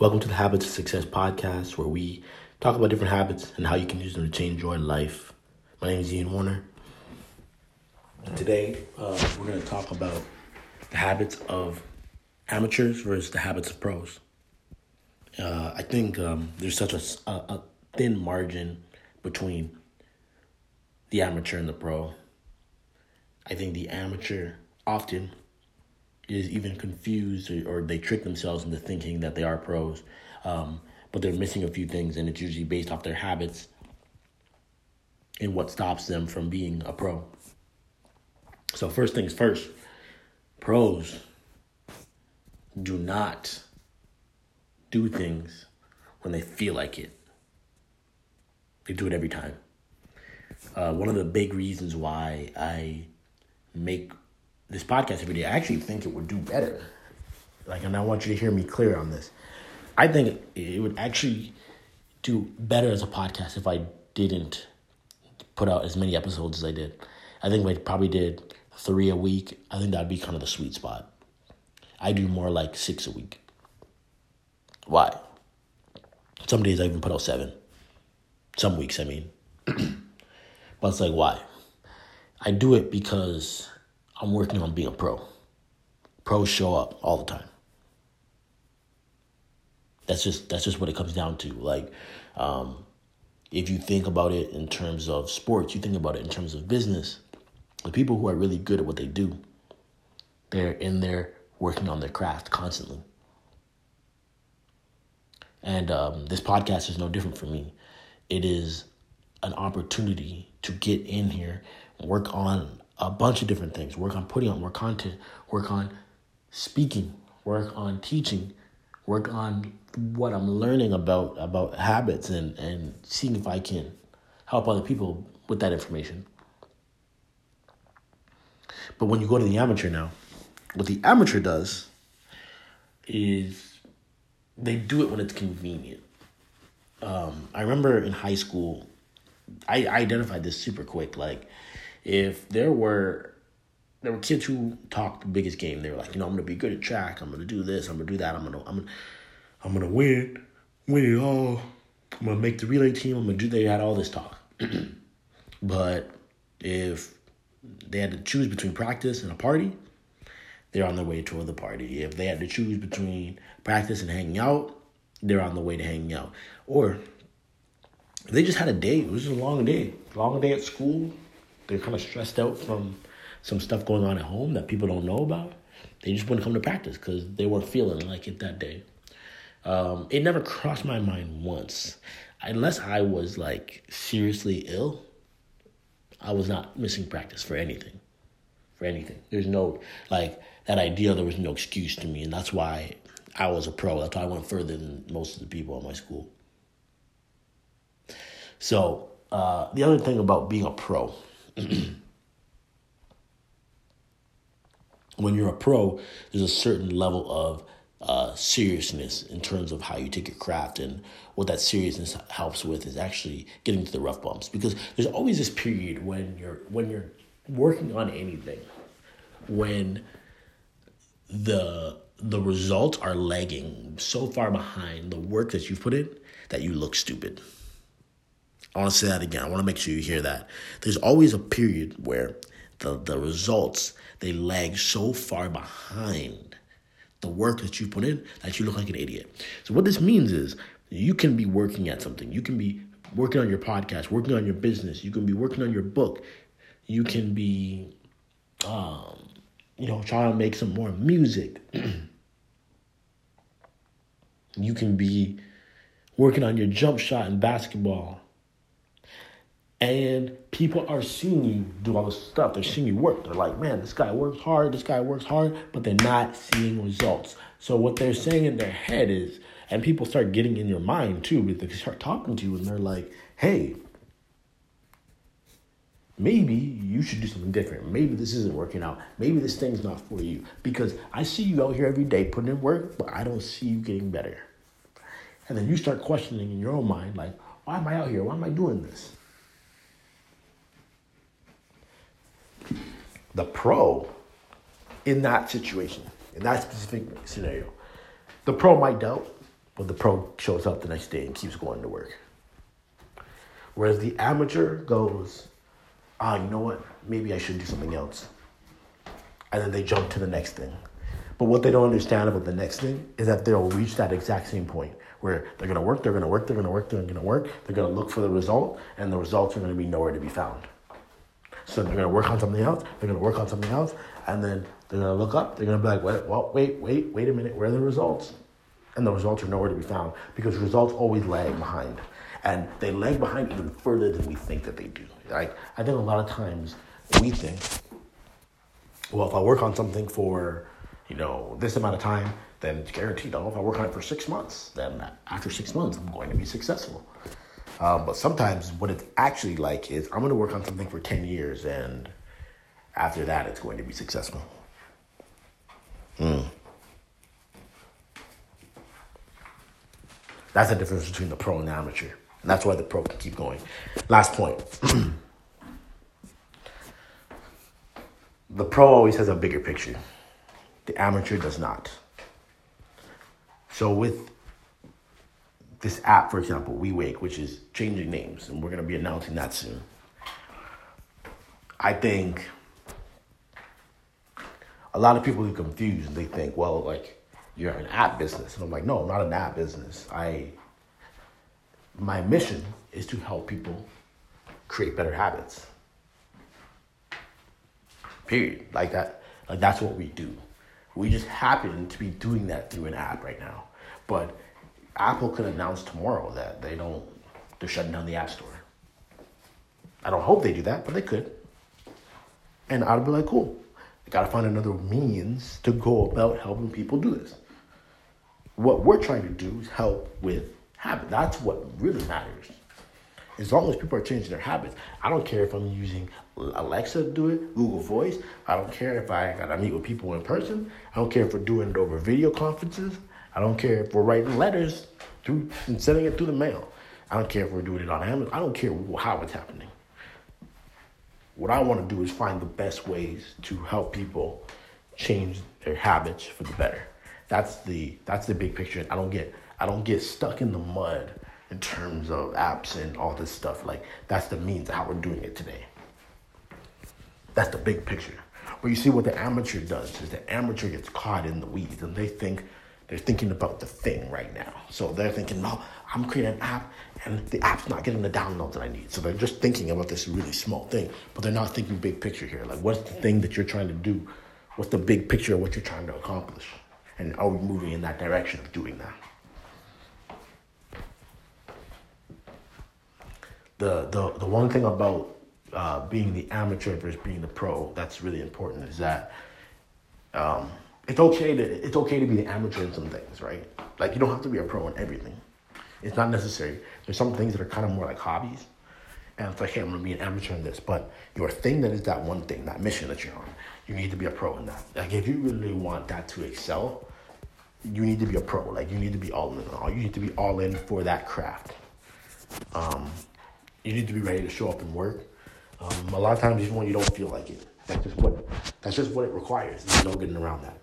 Welcome to the Habits of Success podcast, where we talk about different habits and how you can use them to change your life. My name is Ian Warner. Today, uh, we're going to talk about the habits of amateurs versus the habits of pros. Uh, I think um, there's such a, a, a thin margin between the amateur and the pro. I think the amateur often is even confused or, or, they trick themselves into thinking that they are pros, um, but they're missing a few things, and it's usually based off their habits and what stops them from being a pro. So, first things first, pros do not do things when they feel like it, they do it every time. Uh, one of the big reasons why I make this podcast every day, I actually think it would do better. Like, and I want you to hear me clear on this. I think it would actually do better as a podcast if I didn't put out as many episodes as I did. I think I probably did three a week. I think that'd be kind of the sweet spot. I do more like six a week. Why? Some days I even put out seven. Some weeks, I mean. but it's like, why? I do it because I'm working on being a pro. Pros show up all the time. That's just that's just what it comes down to. Like, um, if you think about it in terms of sports, you think about it in terms of business. The people who are really good at what they do, they're in there working on their craft constantly. And um, this podcast is no different for me. It is an opportunity to get in here, work on a bunch of different things. Work on putting out more content, work on speaking, work on teaching, work on what I'm learning about about habits and, and seeing if I can help other people with that information. But when you go to the amateur now, what the amateur does is they do it when it's convenient. Um, I remember in high school, I, I identified this super quick. Like, if there were there were kids who talked the biggest game, they were like, you know, I'm gonna be good at track, I'm gonna do this, I'm gonna do that, I'm gonna I'm gonna I'm gonna win, win it all, I'm gonna make the relay team, I'm gonna do they had all this talk. but if they had to choose between practice and a party, they're on their way to the party. If they had to choose between practice and hanging out, they're on the way to hanging out. Or they just had a day. It was just a long day. Long day at school. They're kind of stressed out from some stuff going on at home that people don't know about. They just wouldn't come to practice because they weren't feeling like it that day. Um, it never crossed my mind once, unless I was like seriously ill. I was not missing practice for anything, for anything. There's no like that idea. There was no excuse to me, and that's why I was a pro. That's why I went further than most of the people in my school. So uh, the other thing about being a pro, when you're a pro, there's a certain level of uh, seriousness in terms of how you take your craft and what that seriousness helps with is actually getting to the rough bumps because there's always this period when you're when you're working on anything when the the results are lagging so far behind the work that you've put in that you look stupid. I want to say that again. I want to make sure you hear that. There's always a period where the, the results they lag so far behind the work that you put in that you look like an idiot. So what this means is you can be working at something. You can be working on your podcast, working on your business. You can be working on your book. You can be, um, you know, trying to make some more music. you can be working on your jump shot in basketball and people are seeing you do all this stuff. They're seeing you work. They're like, man, this guy works hard. This guy works hard, but they're not seeing results. So what they're saying in their head is, and people start getting in your mind too, because they start talking to you and they're like, hey, maybe you should do something different. Maybe this isn't working out. Maybe this thing's not for you. Because I see you out here every day putting in work, but I don't see you getting better. And then you start questioning in your own mind, like, why am I out here? Why am I doing this? The pro in that situation, in that specific scenario. The pro might doubt, but the pro shows up the next day and keeps going to work. Whereas the amateur goes, ah, you know what? Maybe I should do something else. And then they jump to the next thing. But what they don't understand about the next thing is that they'll reach that exact same point where they're gonna work, they're gonna work, they're gonna work, they're gonna work, they're gonna look for the result, and the results are gonna be nowhere to be found. So they're gonna work on something else, they're gonna work on something else, and then they're gonna look up, they're gonna be like, wait, well, wait, wait, wait a minute, where are the results? And the results are nowhere to be found because results always lag behind. And they lag behind even further than we think that they do. Like I think a lot of times we think, well, if I work on something for, you know, this amount of time, then it's guaranteed. Oh, if I work on it for six months, then after six months, I'm going to be successful. Um, but sometimes what it's actually like is I'm going to work on something for 10 years, and after that, it's going to be successful. Mm. That's the difference between the pro and the amateur. And that's why the pro can keep going. Last point. the pro always has a bigger picture. The amateur does not. So with this app, for example, WeWake, which is changing names, and we're going to be announcing that soon. I think a lot of people are confused. They think, well, like you're an app business, and I'm like, no, I'm not an app business. I my mission is to help people create better habits. Period. Like that. Like that's what we do. We just happen to be doing that through an app right now. But Apple could announce tomorrow that they don't, they're shutting down the App Store. I don't hope they do that, but they could. And I'd be like, cool. I gotta find another means to go about helping people do this. What we're trying to do is help with habit. That's what really matters. As long as people are changing their habits, I don't care if I'm using Alexa to do it, Google Voice. I don't care if I gotta meet with people in person. I don't care if we're doing it over video conferences. I don't care if we're writing letters through and sending it through the mail. I don't care if we're doing it on Amazon. I don't care how it's happening. What I want to do is find the best ways to help people change their habits for the better. That's the that's the big picture. I don't get I don't get stuck in the mud in terms of apps and all this stuff. Like that's the means of how we're doing it today. That's the big picture. But you see what the amateur does is the amateur gets caught in the weeds and they think they're thinking about the thing right now. So they're thinking, no, I'm creating an app and the app's not getting the downloads that I need. So they're just thinking about this really small thing, but they're not thinking big picture here. Like, what's the thing that you're trying to do? What's the big picture of what you're trying to accomplish? And are we moving in that direction of doing that? The, the, the one thing about uh, being the amateur versus being the pro that's really important is that um, it's okay to it's okay to be an amateur in some things, right? Like you don't have to be a pro in everything. It's not necessary. There's some things that are kind of more like hobbies. And it's like, hey, I'm gonna be an amateur in this. But your thing that is that one thing, that mission that you're on, you need to be a pro in that. Like if you really want that to excel, you need to be a pro. Like you need to be all in all. You need to be all in for that craft. Um, you need to be ready to show up and work. Um, a lot of times even when you don't feel like it. That's just what that's just what it requires. There's no getting around that.